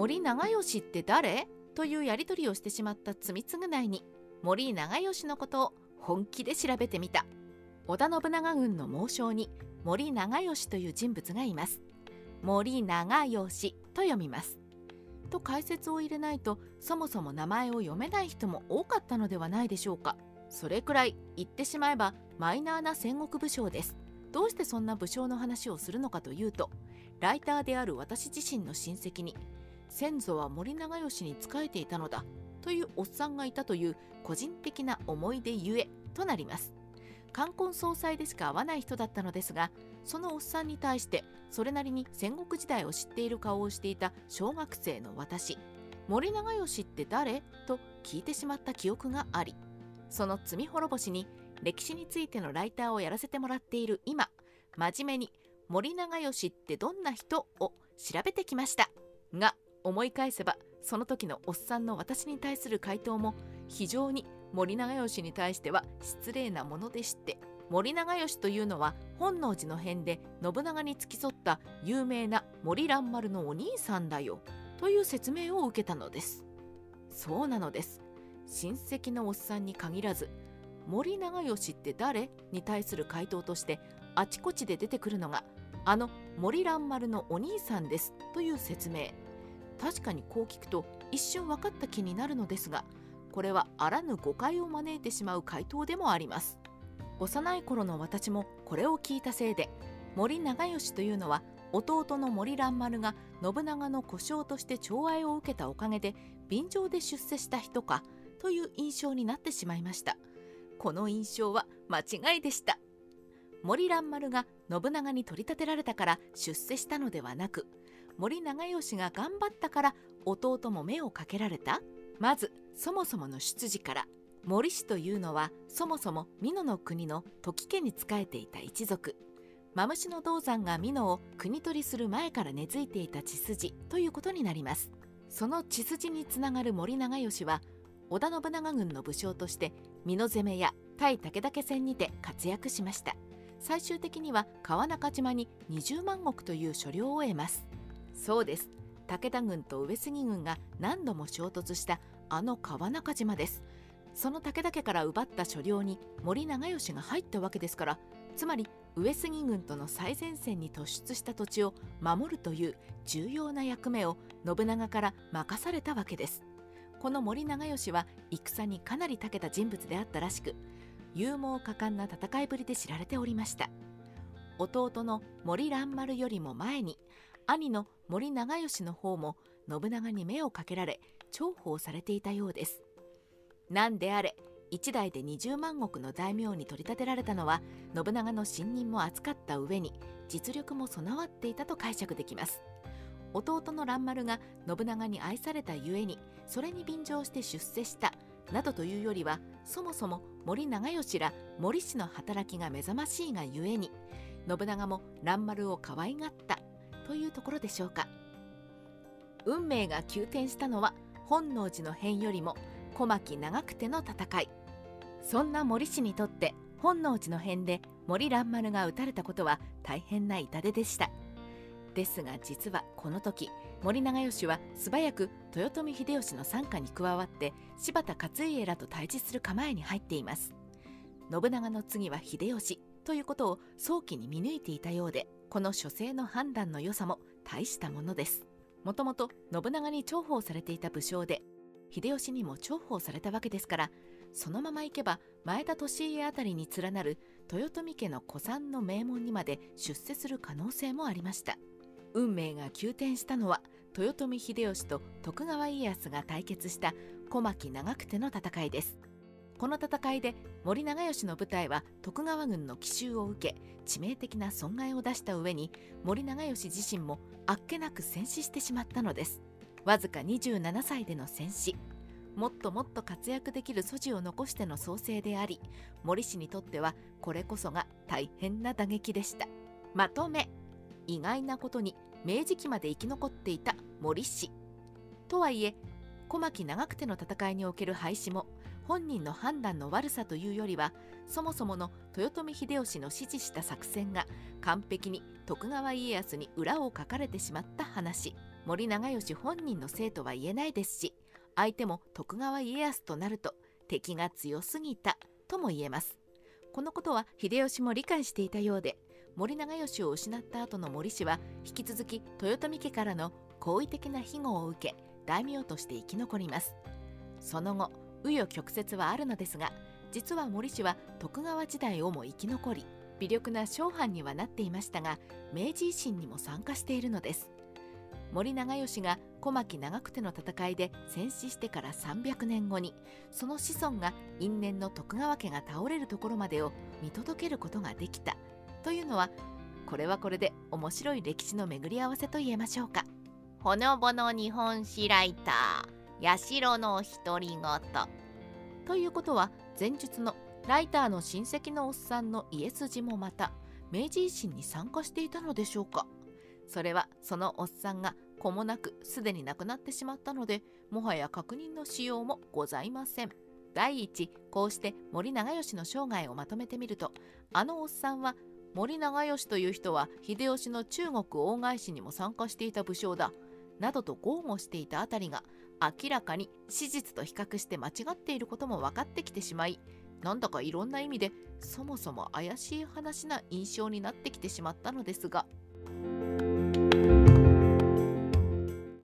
森長吉って誰？というやり取りをしてしまった罪償いに森長吉のことを本気で調べてみた。織田信長軍の猛将に森長吉という人物がいます。森長吉と読みます。と解説を入れないとそもそも名前を読めない人も多かったのではないでしょうか。それくらい言ってしまえばマイナーな戦国武将です。どうしてそんな武将の話をするのかというとライターである私自身の親戚に先祖は森長吉に仕えていたのだというおっさんがいたという個人的な思い出ゆえとなります。冠婚葬祭でしか会わない人だったのですがそのおっさんに対してそれなりに戦国時代を知っている顔をしていた小学生の私森長吉って誰？と聞いてしまった記憶がありその罪滅ぼしに歴史についてのライターをやらせてもらっている今真面目に森長吉ってどんな人？を調べてきました。が思い返せばその時のおっさんの私に対する回答も非常に森長吉に対しては失礼なものでして森長吉というのは本能寺の変で信長に付き添った有名な森蘭丸のお兄さんだよという説明を受けたのです。そうなのです。親戚のおっさんに限らず森長吉って誰に対する回答としてあちこちで出てくるのがあの森蘭丸のお兄さんですという説明。確かにこう聞くと一瞬分かった気になるのですがこれはあらぬ誤解を招いてしまう回答でもあります。幼い頃の私もこれを聞いたせいで森長吉というのは弟の森蘭丸が信長の故障として寵愛を受けたおかげで便乗で出世した人かという印象になってしまいました。この印象は間違いでした。森蘭丸が信長に取り立てられたから出世したのではなく森長吉が頑張ったから弟も目をかけられた？まずそもそもの出自から。森氏というのはそもそも美濃の国の時家に仕えていた一族。マムシの銅山が美濃を国取りする前から根付いていた血筋ということになります。その血筋につながる森長吉は織田信長軍の武将として美濃攻めや対武田家戦にて活躍しました。最終的には川中島に20万石という所領を得ます。そうです。武田軍と上杉軍が何度も衝突したあの川中島です。その武田家から奪った所領に森長吉が入ったわけですからつまり上杉軍との最前線に突出した土地を守るという重要な役目を信長から任されたわけです。この森長吉は戦にかなり長けた人物であったらしく勇猛果敢な戦いぶりで知られておりました。弟の森蘭丸よりも前に兄の森長吉の方も信長に目をかけられ重宝されていたようです。何であれ一代で20万石の大名に取り立てられたのは信長の信任も厚かった上に実力も備わっていたと解釈できます。弟の蘭丸が信長に愛されたゆえにそれに便乗して出世したなどというよりはそもそも森長吉ら森氏の働きが目覚ましいがゆえに信長も蘭丸を可愛がった。というところでしょうか。運命が急転したのは本能寺の変よりも小牧長久手の戦い。そんな森氏にとって本能寺の変で森蘭丸が撃たれたことは大変な痛手でした。ですが実はこの時森長吉は素早く豊臣秀吉の傘下に加わって柴田勝家らと対峙する構えに入っています。信長の次は秀吉ということを早期に見抜いていたようでこの書生の判断の良さも大したものです。もともと信長に重宝されていた武将で秀吉にも重宝されたわけですからそのまま行けば前田利家あたりに連なる豊臣家の古参の名門にまで出世する可能性もありました。運命が急転したのは豊臣秀吉と徳川家康が対決した小牧長久手の戦いです。この戦いで森長吉の部隊は徳川軍の奇襲を受け致命的な損害を出した上に森長吉自身もあっけなく戦死してしまったのです。わずか27歳での戦死。もっともっと活躍できる素地を残しての創生であり森氏にとってはこれこそが大変な打撃でした。まとめ。意外なことに明治期まで生き残っていた森氏。とはいえ小牧長久手の戦いにおける廃止も本人の判断の悪さというよりはそもそもの豊臣秀吉の指示した作戦が完璧に徳川家康に裏をかかれてしまった話。森長吉本人のせいとは言えないですし相手も徳川家康となると敵が強すぎたとも言えます。このことは秀吉も理解していたようで森長吉を失った後の森氏は引き続き豊臣家からの好意的な庇護を受け大名として生き残ります。その後紆余曲折はあるのですが実は森氏は徳川時代をも生き残り微力な商藩にはなっていましたが明治維新にも参加しているのです。森長吉が小牧長久手の戦いで戦死してから300年後にその子孫が因縁の徳川家が倒れるところまでを見届けることができた。というのはこれはこれで面白い歴史の巡り合わせと言えましょうか。ほのぼの日本史ライター。社の独り言。ということは前述のライターの親戚のおっさんの家筋もまた明治維新に参加していたのでしょうか。それはそのおっさんが子もなくすでに亡くなってしまったのでもはや確認のしようもございません。第一こうして森長吉の生涯をまとめてみるとあのおっさんは森長吉という人は秀吉の中国大返しにも参加していた武将だなどと豪語していたあたりが明らかに史実と比較して間違っていることも分かってきてしまいなんだかいろんな意味でそもそも怪しい話な印象になってきてしまったのですが